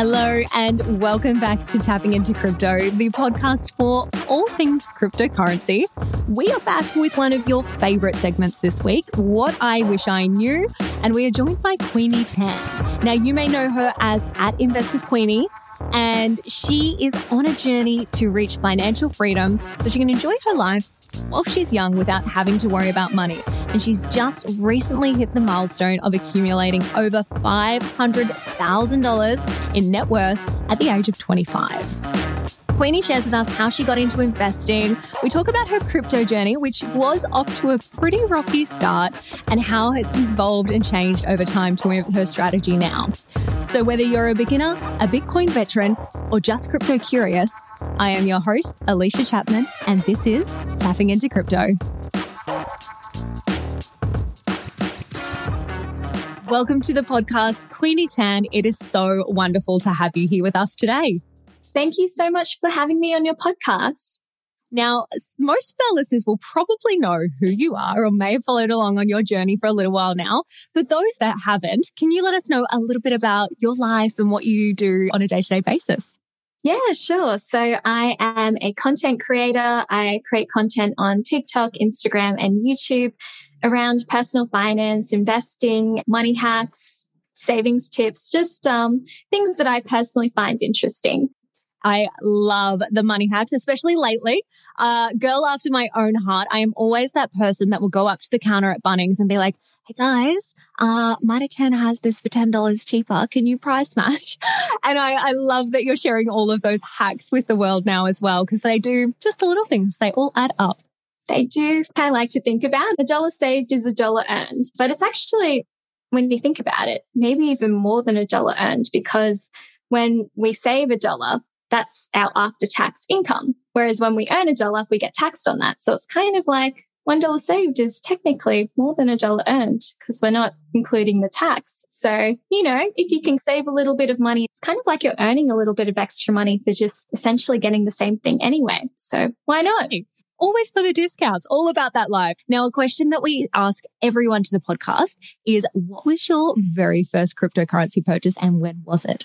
Hello, and welcome back to Tapping into Crypto, the podcast for all things cryptocurrency. We are back with one of your favorite segments this week, What I Wish I Knew, and we are joined by Queenie Tan. Now, you may know her as at Invest with Queenie. And she is on a journey to reach financial freedom so she can enjoy her life while she's young without having to worry about money. And she's just recently hit the milestone of accumulating over $500,000 in net worth at the age of 25. Queenie shares with us how she got into investing. We talk about her crypto journey, which was off to a pretty rocky start, and how it's evolved and changed over time to her strategy now. So, whether you're a beginner, a Bitcoin veteran, or just crypto curious, I am your host, Alicia Chapman, and this is Tapping into Crypto. Welcome to the podcast, Queenie Tan. It is so wonderful to have you here with us today. Thank you so much for having me on your podcast. Now, most of our listeners will probably know who you are or may have followed along on your journey for a little while now. For those that haven't, can you let us know a little bit about your life and what you do on a day to day basis? Yeah, sure. So I am a content creator. I create content on TikTok, Instagram, and YouTube around personal finance, investing, money hacks, savings tips, just um, things that I personally find interesting. I love the money hacks, especially lately. Uh, girl after my own heart. I am always that person that will go up to the counter at Bunnings and be like, Hey guys, uh, Mitre 10 has this for $10 cheaper. Can you price match? and I, I love that you're sharing all of those hacks with the world now as well, because they do just the little things. They all add up. They do. I like to think about a dollar saved is a dollar earned, but it's actually, when you think about it, maybe even more than a dollar earned because when we save a dollar, that's our after tax income. Whereas when we earn a dollar, we get taxed on that. So it's kind of like one dollar saved is technically more than a dollar earned because we're not including the tax. So, you know, if you can save a little bit of money, it's kind of like you're earning a little bit of extra money for just essentially getting the same thing anyway. So why not? Always for the discounts, all about that life. Now, a question that we ask everyone to the podcast is what was your very first cryptocurrency purchase and when was it?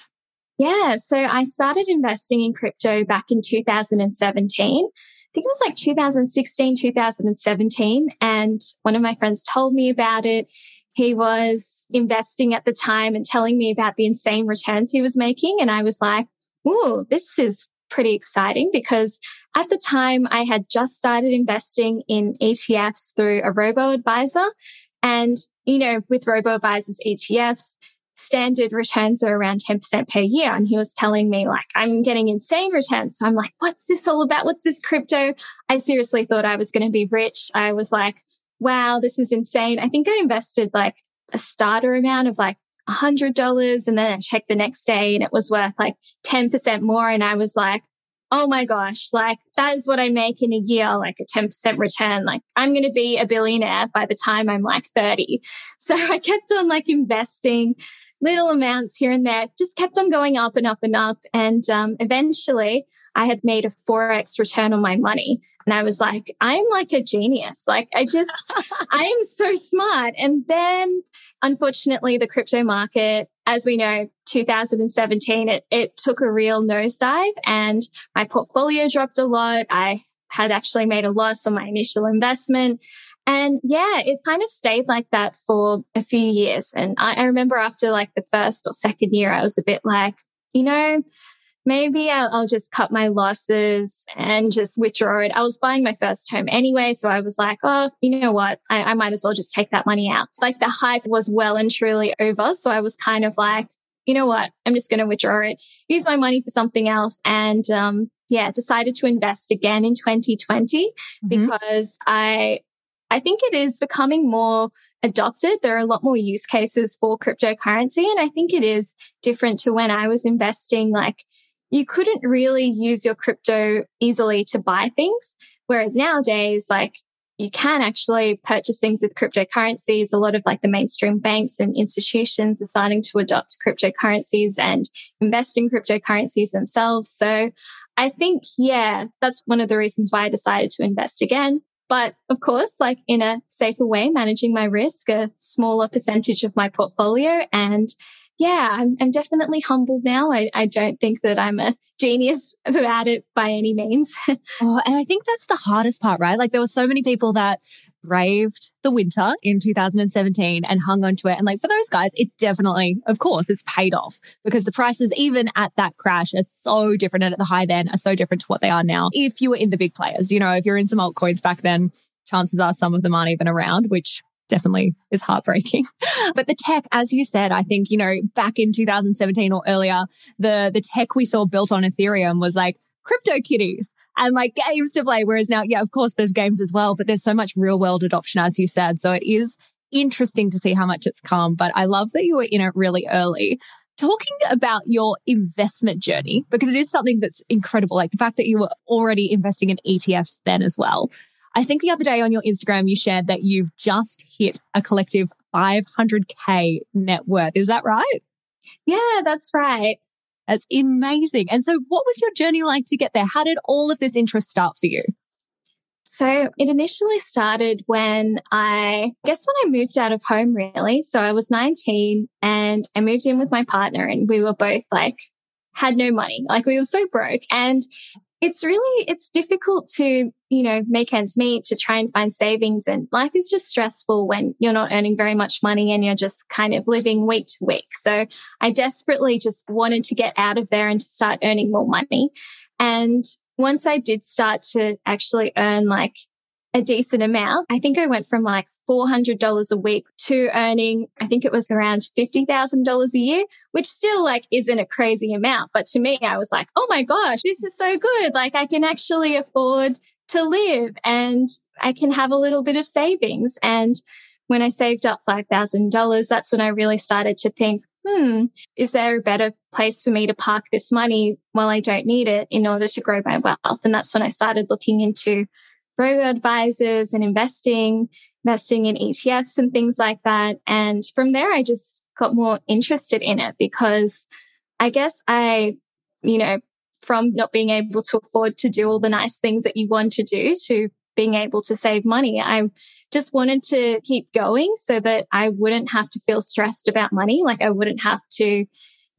Yeah. So I started investing in crypto back in 2017. I think it was like 2016, 2017. And one of my friends told me about it. He was investing at the time and telling me about the insane returns he was making. And I was like, Ooh, this is pretty exciting because at the time I had just started investing in ETFs through a robo advisor. And, you know, with robo advisors ETFs, standard returns are around 10% per year. And he was telling me, like, I'm getting insane returns. So I'm like, what's this all about? What's this crypto? I seriously thought I was going to be rich. I was like, wow, this is insane. I think I invested like a starter amount of like $100. And then I checked the next day and it was worth like 10% more. And I was like, oh my gosh, like that is what I make in a year, like a 10% return. Like I'm going to be a billionaire by the time I'm like 30. So I kept on like investing little amounts here and there, just kept on going up and up and up. And um, eventually I had made a 4x return on my money. And I was like, I'm like a genius. Like I just, I am so smart. And then unfortunately, the crypto market, as we know, 2017, it, it took a real nosedive and my portfolio dropped a lot. I had actually made a loss on my initial investment. And yeah, it kind of stayed like that for a few years. And I, I, remember after like the first or second year, I was a bit like, you know, maybe I'll, I'll just cut my losses and just withdraw it. I was buying my first home anyway. So I was like, oh, you know what? I, I might as well just take that money out. Like the hype was well and truly over. So I was kind of like, you know what? I'm just going to withdraw it, use my money for something else. And, um, yeah, decided to invest again in 2020 mm-hmm. because I I think it is becoming more adopted. There are a lot more use cases for cryptocurrency. And I think it is different to when I was investing. Like you couldn't really use your crypto easily to buy things. Whereas nowadays, like you can actually purchase things with cryptocurrencies. A lot of like the mainstream banks and institutions are starting to adopt cryptocurrencies and invest in cryptocurrencies themselves. So I think, yeah, that's one of the reasons why I decided to invest again. But of course, like in a safer way, managing my risk, a smaller percentage of my portfolio. And yeah, I'm, I'm definitely humbled now. I, I don't think that I'm a genius about it by any means. oh, and I think that's the hardest part, right? Like there were so many people that braved the winter in 2017 and hung on to it. And like for those guys, it definitely, of course, it's paid off because the prices, even at that crash, are so different and at the high then are so different to what they are now. If you were in the big players, you know, if you're in some altcoins back then, chances are some of them aren't even around, which definitely is heartbreaking. but the tech, as you said, I think, you know, back in 2017 or earlier, the the tech we saw built on Ethereum was like CryptoKitties and like games to play. Whereas now, yeah, of course, there's games as well, but there's so much real world adoption, as you said. So it is interesting to see how much it's come. But I love that you were in it really early. Talking about your investment journey, because it is something that's incredible, like the fact that you were already investing in ETFs then as well. I think the other day on your Instagram, you shared that you've just hit a collective 500K net worth. Is that right? Yeah, that's right. That's amazing. And so, what was your journey like to get there? How did all of this interest start for you? So, it initially started when I guess when I moved out of home, really. So, I was 19 and I moved in with my partner, and we were both like, had no money. Like, we were so broke. And it's really it's difficult to you know make ends meet to try and find savings and life is just stressful when you're not earning very much money and you're just kind of living week to week. So i desperately just wanted to get out of there and to start earning more money. And once i did start to actually earn like a decent amount. I think I went from like $400 a week to earning, I think it was around $50,000 a year, which still like isn't a crazy amount. But to me, I was like, oh my gosh, this is so good. Like I can actually afford to live and I can have a little bit of savings. And when I saved up $5,000, that's when I really started to think, hmm, is there a better place for me to park this money while I don't need it in order to grow my wealth? And that's when I started looking into robo advisors and investing, investing in ETFs and things like that. And from there, I just got more interested in it because I guess I, you know, from not being able to afford to do all the nice things that you want to do to being able to save money, I just wanted to keep going so that I wouldn't have to feel stressed about money. Like I wouldn't have to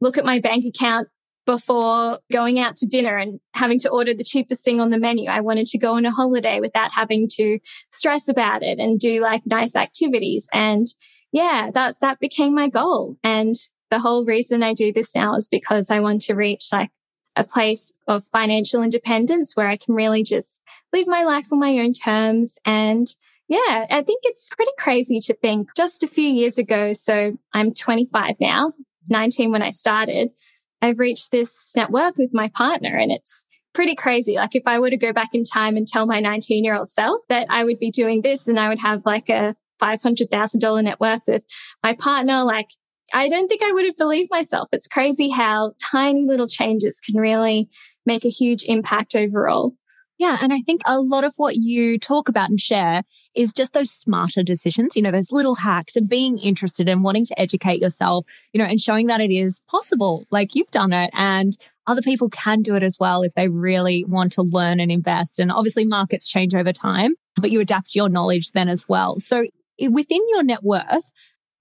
look at my bank account before going out to dinner and having to order the cheapest thing on the menu. I wanted to go on a holiday without having to stress about it and do like nice activities. And yeah, that, that became my goal. And the whole reason I do this now is because I want to reach like a place of financial independence where I can really just live my life on my own terms. And yeah, I think it's pretty crazy to think just a few years ago. So I'm 25 now, 19 when I started. I've reached this net worth with my partner and it's pretty crazy. Like if I were to go back in time and tell my 19 year old self that I would be doing this and I would have like a $500,000 net worth with my partner, like I don't think I would have believed myself. It's crazy how tiny little changes can really make a huge impact overall. Yeah. And I think a lot of what you talk about and share is just those smarter decisions, you know, those little hacks and being interested and wanting to educate yourself, you know, and showing that it is possible. Like you've done it and other people can do it as well if they really want to learn and invest. And obviously markets change over time, but you adapt your knowledge then as well. So within your net worth,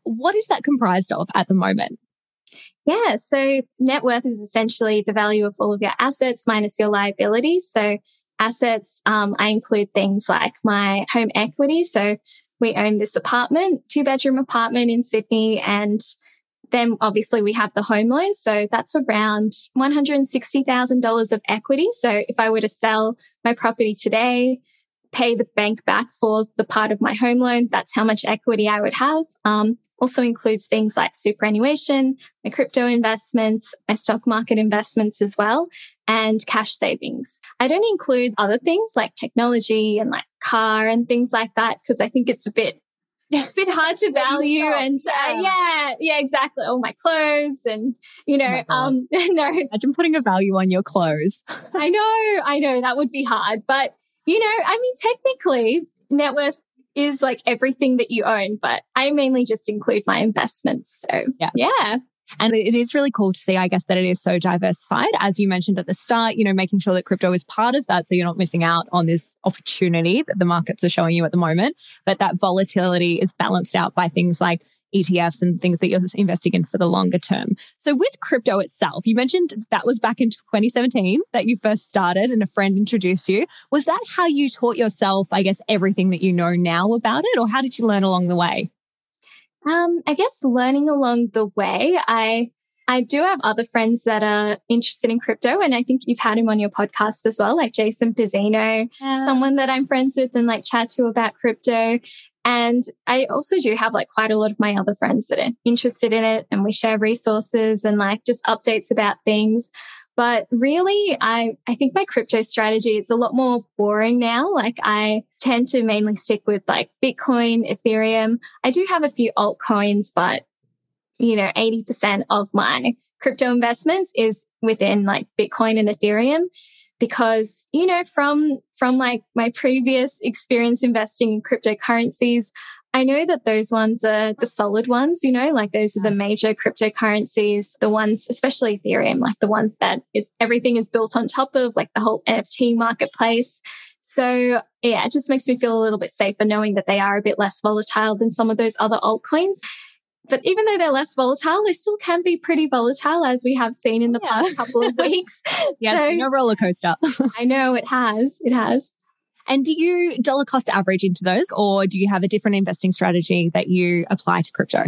what is that comprised of at the moment? Yeah. So net worth is essentially the value of all of your assets minus your liabilities. So assets, um, I include things like my home equity. So we own this apartment, two bedroom apartment in Sydney. And then obviously we have the home loan. So that's around $160,000 of equity. So if I were to sell my property today, pay the bank back for the part of my home loan, that's how much equity I would have. Um, also includes things like superannuation, my crypto investments, my stock market investments as well and cash savings. I don't include other things like technology and like car and things like that because I think it's a bit it's a bit hard to value and uh, yeah yeah exactly. All my clothes and you know oh um no. Imagine putting a value on your clothes. I know i know that would be hard but you know i mean technically net worth is like everything that you own but i mainly just include my investments so yeah yeah and it is really cool to see, I guess, that it is so diversified. As you mentioned at the start, you know, making sure that crypto is part of that. So you're not missing out on this opportunity that the markets are showing you at the moment. But that volatility is balanced out by things like ETFs and things that you're investing in for the longer term. So with crypto itself, you mentioned that was back in 2017 that you first started and a friend introduced you. Was that how you taught yourself, I guess, everything that you know now about it? Or how did you learn along the way? Um, I guess learning along the way, I I do have other friends that are interested in crypto, and I think you've had him on your podcast as well, like Jason Pizzino, yeah. someone that I'm friends with and like chat to about crypto. And I also do have like quite a lot of my other friends that are interested in it, and we share resources and like just updates about things. But really, I, I think my crypto strategy, it's a lot more boring now. Like I tend to mainly stick with like Bitcoin, Ethereum. I do have a few altcoins, but you know, 80% of my crypto investments is within like Bitcoin and Ethereum because, you know, from, from like my previous experience investing in cryptocurrencies, I know that those ones are the solid ones, you know, like those are the mm. major cryptocurrencies, the ones, especially Ethereum, like the one that is everything is built on top of, like the whole NFT marketplace. So yeah, it just makes me feel a little bit safer knowing that they are a bit less volatile than some of those other altcoins. But even though they're less volatile, they still can be pretty volatile, as we have seen in the yeah. past couple of weeks. yeah, so, it's been a roller coaster. I know it has. It has. And do you dollar cost average into those, or do you have a different investing strategy that you apply to crypto?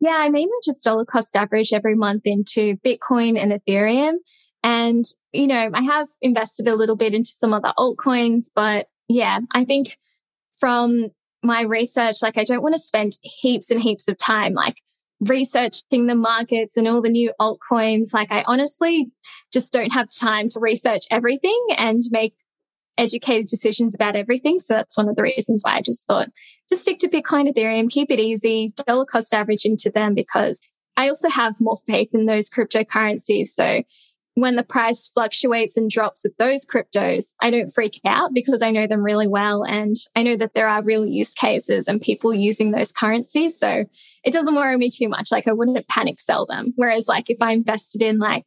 Yeah, I mainly just dollar cost average every month into Bitcoin and Ethereum. And, you know, I have invested a little bit into some other altcoins, but yeah, I think from my research, like I don't want to spend heaps and heaps of time like researching the markets and all the new altcoins. Like I honestly just don't have time to research everything and make educated decisions about everything. So that's one of the reasons why I just thought just stick to Bitcoin, Ethereum, keep it easy, dollar cost average into them because I also have more faith in those cryptocurrencies. So when the price fluctuates and drops with those cryptos, I don't freak out because I know them really well. And I know that there are real use cases and people using those currencies. So it doesn't worry me too much. Like I wouldn't panic sell them. Whereas like if I invested in like,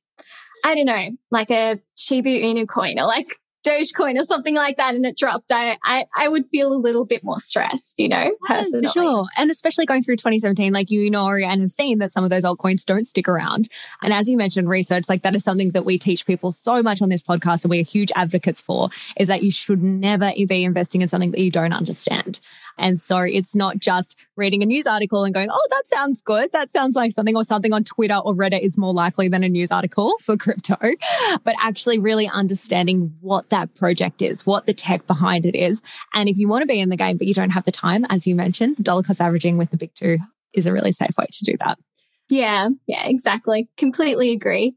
I don't know, like a Shiba Inu coin or like Dogecoin or something like that and it dropped, I, I, I would feel a little bit more stressed, you know, personally. Yeah, sure. And especially going through 2017, like you know and have seen that some of those altcoins don't stick around. And as you mentioned, research, like that is something that we teach people so much on this podcast and we're huge advocates for is that you should never be investing in something that you don't understand. And so it's not just reading a news article and going, oh, that sounds good. That sounds like something or something on Twitter or Reddit is more likely than a news article for crypto, but actually really understanding what that project is, what the tech behind it is. And if you want to be in the game, but you don't have the time, as you mentioned, dollar cost averaging with the big two is a really safe way to do that. Yeah, yeah, exactly. Completely agree.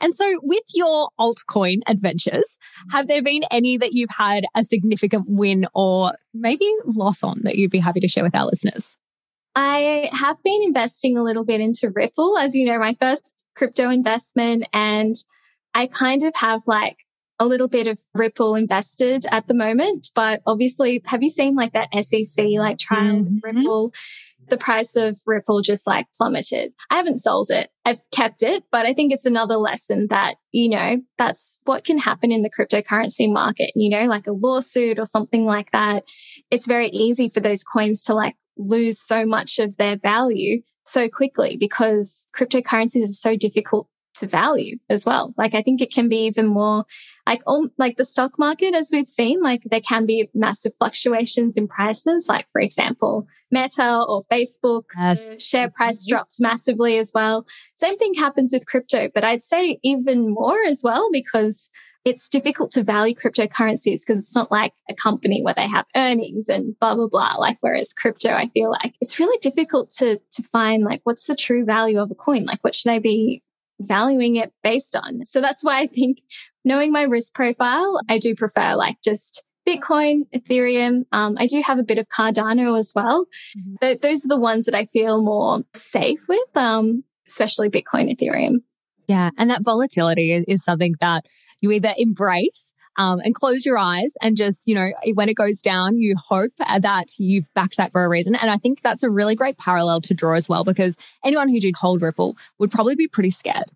And so, with your altcoin adventures, have there been any that you've had a significant win or maybe loss on that you'd be happy to share with our listeners? I have been investing a little bit into Ripple, as you know, my first crypto investment. And I kind of have like a little bit of Ripple invested at the moment. But obviously, have you seen like that SEC like trial mm-hmm. with Ripple? The price of Ripple just like plummeted. I haven't sold it. I've kept it, but I think it's another lesson that, you know, that's what can happen in the cryptocurrency market, you know, like a lawsuit or something like that. It's very easy for those coins to like lose so much of their value so quickly because cryptocurrencies are so difficult to value as well. Like I think it can be even more like all like the stock market as we've seen, like there can be massive fluctuations in prices. Like for example, Meta or Facebook yes. share price mm-hmm. dropped massively as well. Same thing happens with crypto, but I'd say even more as well because it's difficult to value cryptocurrencies because it's not like a company where they have earnings and blah blah blah like whereas crypto i feel like it's really difficult to to find like what's the true value of a coin like what should i be valuing it based on. So that's why I think knowing my risk profile, I do prefer like just Bitcoin, Ethereum. Um, I do have a bit of Cardano as well. Mm-hmm. But those are the ones that I feel more safe with, um, especially Bitcoin, Ethereum. Yeah. And that volatility is, is something that you either embrace um, and close your eyes and just, you know, when it goes down, you hope that you've backed that for a reason. And I think that's a really great parallel to draw as well, because anyone who did hold Ripple would probably be pretty scared.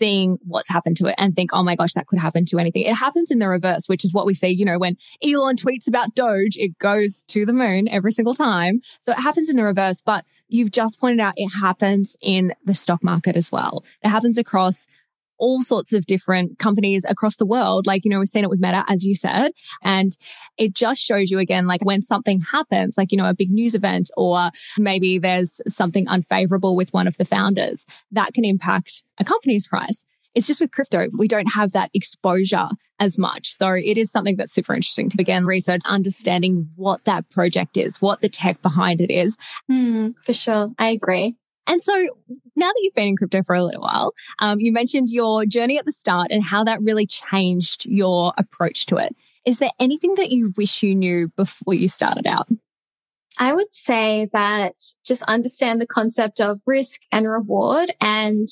seeing what's happened to it and think, oh my gosh, that could happen to anything. It happens in the reverse, which is what we see, you know, when Elon tweets about Doge, it goes to the moon every single time. So it happens in the reverse, but you've just pointed out it happens in the stock market as well. It happens across all sorts of different companies across the world. Like, you know, we've seen it with Meta, as you said. And it just shows you again, like when something happens, like, you know, a big news event or maybe there's something unfavorable with one of the founders that can impact a company's price. It's just with crypto, we don't have that exposure as much. So it is something that's super interesting to begin research, understanding what that project is, what the tech behind it is. Mm, for sure. I agree. And so now that you've been in crypto for a little while, um, you mentioned your journey at the start and how that really changed your approach to it. Is there anything that you wish you knew before you started out? I would say that just understand the concept of risk and reward and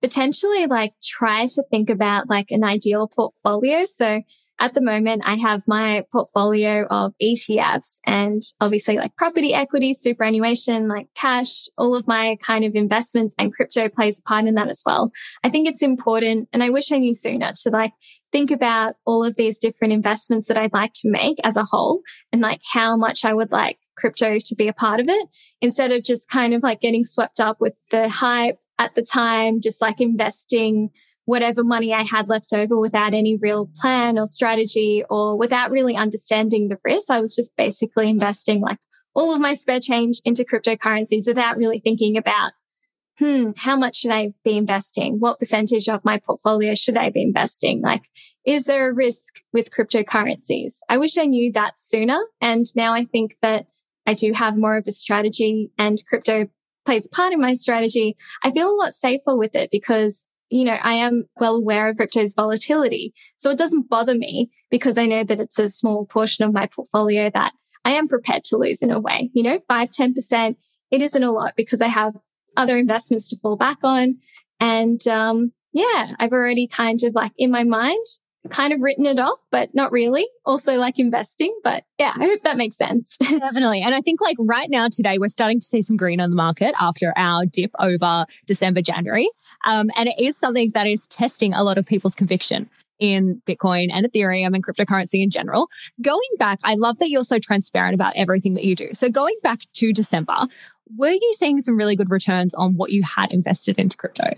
potentially like try to think about like an ideal portfolio. So at the moment, I have my portfolio of ETFs and obviously like property equity, superannuation, like cash, all of my kind of investments and crypto plays a part in that as well. I think it's important and I wish I knew sooner to like think about all of these different investments that I'd like to make as a whole and like how much I would like crypto to be a part of it instead of just kind of like getting swept up with the hype at the time, just like investing whatever money I had left over without any real plan or strategy or without really understanding the risk. I was just basically investing like all of my spare change into cryptocurrencies without really thinking about, hmm, how much should I be investing? What percentage of my portfolio should I be investing? Like, is there a risk with cryptocurrencies? I wish I knew that sooner. And now I think that I do have more of a strategy and crypto plays a part in my strategy. I feel a lot safer with it because you know, I am well aware of crypto's volatility. So it doesn't bother me because I know that it's a small portion of my portfolio that I am prepared to lose in a way, you know, five, 10%. It isn't a lot because I have other investments to fall back on. And, um, yeah, I've already kind of like in my mind kind of written it off, but not really. Also like investing. But yeah, I hope that makes sense. Definitely. And I think like right now today, we're starting to see some green on the market after our dip over December, January. Um, and it is something that is testing a lot of people's conviction in Bitcoin and Ethereum and cryptocurrency in general. Going back, I love that you're so transparent about everything that you do. So going back to December, were you seeing some really good returns on what you had invested into crypto?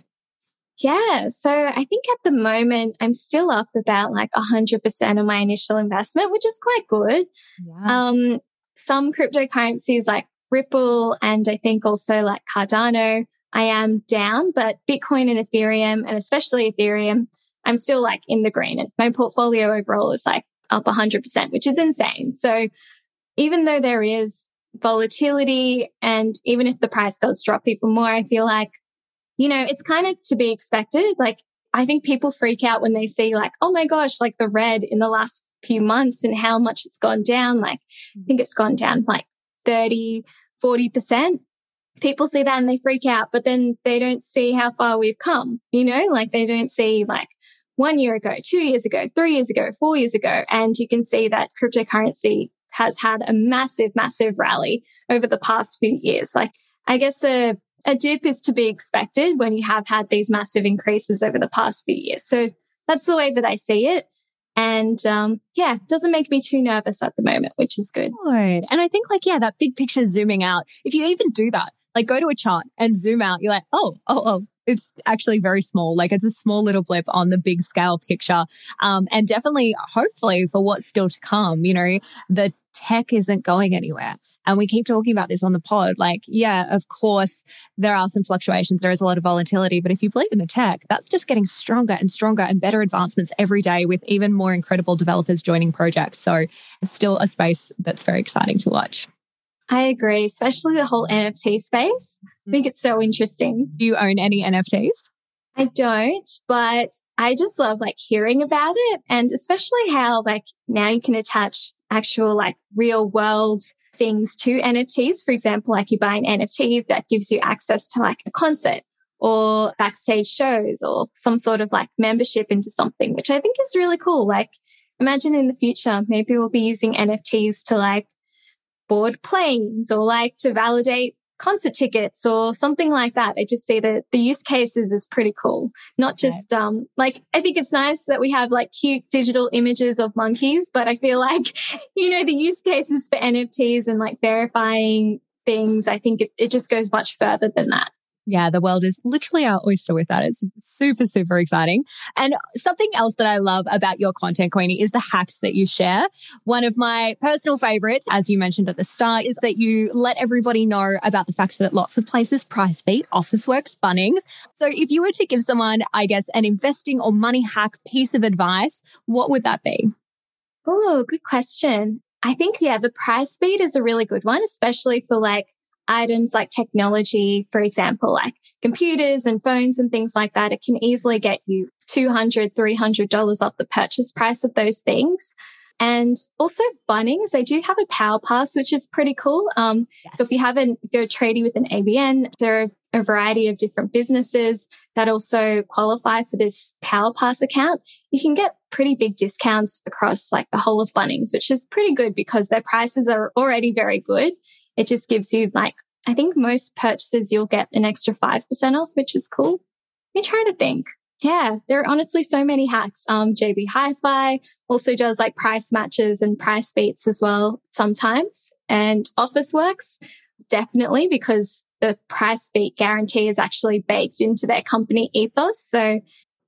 Yeah. So I think at the moment, I'm still up about like 100% of my initial investment, which is quite good. Yeah. Um, some cryptocurrencies like Ripple and I think also like Cardano, I am down, but Bitcoin and Ethereum and especially Ethereum, I'm still like in the green and my portfolio overall is like up 100%, which is insane. So even though there is volatility and even if the price does drop even more, I feel like you know, it's kind of to be expected. Like, I think people freak out when they see like, oh my gosh, like the red in the last few months and how much it's gone down. Like, I mm. think it's gone down like 30, 40%. People see that and they freak out, but then they don't see how far we've come, you know, like they don't see like one year ago, two years ago, three years ago, four years ago. And you can see that cryptocurrency has had a massive, massive rally over the past few years. Like, I guess a a dip is to be expected when you have had these massive increases over the past few years. So that's the way that I see it. And um, yeah, doesn't make me too nervous at the moment, which is good. Good. And I think like, yeah, that big picture zooming out, if you even do that, like go to a chart and zoom out, you're like, oh, oh, oh, it's actually very small. Like it's a small little blip on the big scale picture. Um, and definitely, hopefully, for what's still to come, you know, the tech isn't going anywhere. And we keep talking about this on the pod. Like, yeah, of course, there are some fluctuations. There is a lot of volatility. But if you believe in the tech, that's just getting stronger and stronger and better advancements every day with even more incredible developers joining projects. So it's still a space that's very exciting to watch. I agree, especially the whole NFT space. I think it's so interesting. Do you own any NFTs? I don't, but I just love like hearing about it and especially how like now you can attach actual like real world things to NFTs. For example, like you buy an NFT that gives you access to like a concert or backstage shows or some sort of like membership into something, which I think is really cool. Like imagine in the future, maybe we'll be using NFTs to like board planes or like to validate concert tickets or something like that. I just see that the use cases is pretty cool. Not just, um, like, I think it's nice that we have like cute digital images of monkeys, but I feel like, you know, the use cases for NFTs and like verifying things, I think it, it just goes much further than that. Yeah, the world is literally our oyster with that. It's super, super exciting. And something else that I love about your content, Queenie, is the hacks that you share. One of my personal favorites, as you mentioned at the start, is that you let everybody know about the fact that lots of places price beat Officeworks Bunnings. So if you were to give someone, I guess, an investing or money hack piece of advice, what would that be? Oh, good question. I think, yeah, the price beat is a really good one, especially for like items like technology, for example, like computers and phones and things like that, it can easily get you $200, $300 off the purchase price of those things. And also Bunnings, they do have a PowerPass, which is pretty cool. Um, yes. So if you have an, if you're a tradie with an ABN, there are a variety of different businesses that also qualify for this PowerPass account. You can get pretty big discounts across like the whole of Bunnings, which is pretty good because their prices are already very good it just gives you like, I think most purchases you'll get an extra 5% off, which is cool. Me trying to think. Yeah, there are honestly so many hacks. Um, JB Hi-Fi also does like price matches and price beats as well sometimes. And Officeworks, definitely because the price beat guarantee is actually baked into their company ethos. So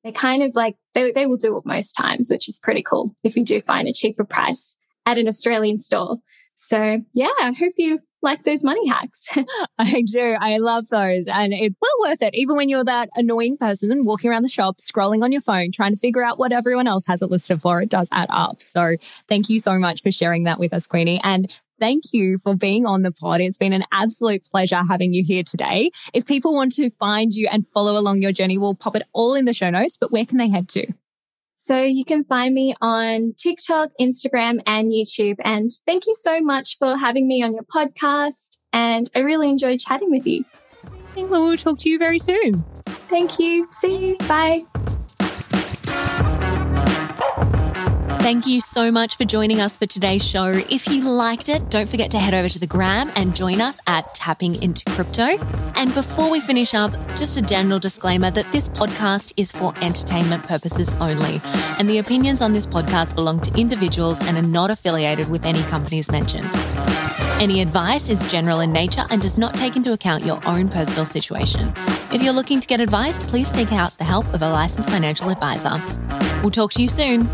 they kind of like, they, they will do it most times, which is pretty cool if you do find a cheaper price at an Australian store. So yeah, I hope you like those money hacks. I do. I love those. And it's well worth it. Even when you're that annoying person walking around the shop, scrolling on your phone, trying to figure out what everyone else has it listed for, it does add up. So thank you so much for sharing that with us, Queenie. And thank you for being on the pod. It's been an absolute pleasure having you here today. If people want to find you and follow along your journey, we'll pop it all in the show notes, but where can they head to? So you can find me on TikTok, Instagram, and YouTube. And thank you so much for having me on your podcast. And I really enjoyed chatting with you. I think we'll talk to you very soon. Thank you. See you. Bye. Thank you so much for joining us for today's show. If you liked it, don't forget to head over to the gram and join us at Tapping into Crypto. And before we finish up, just a general disclaimer that this podcast is for entertainment purposes only. And the opinions on this podcast belong to individuals and are not affiliated with any companies mentioned. Any advice is general in nature and does not take into account your own personal situation. If you're looking to get advice, please seek out the help of a licensed financial advisor. We'll talk to you soon.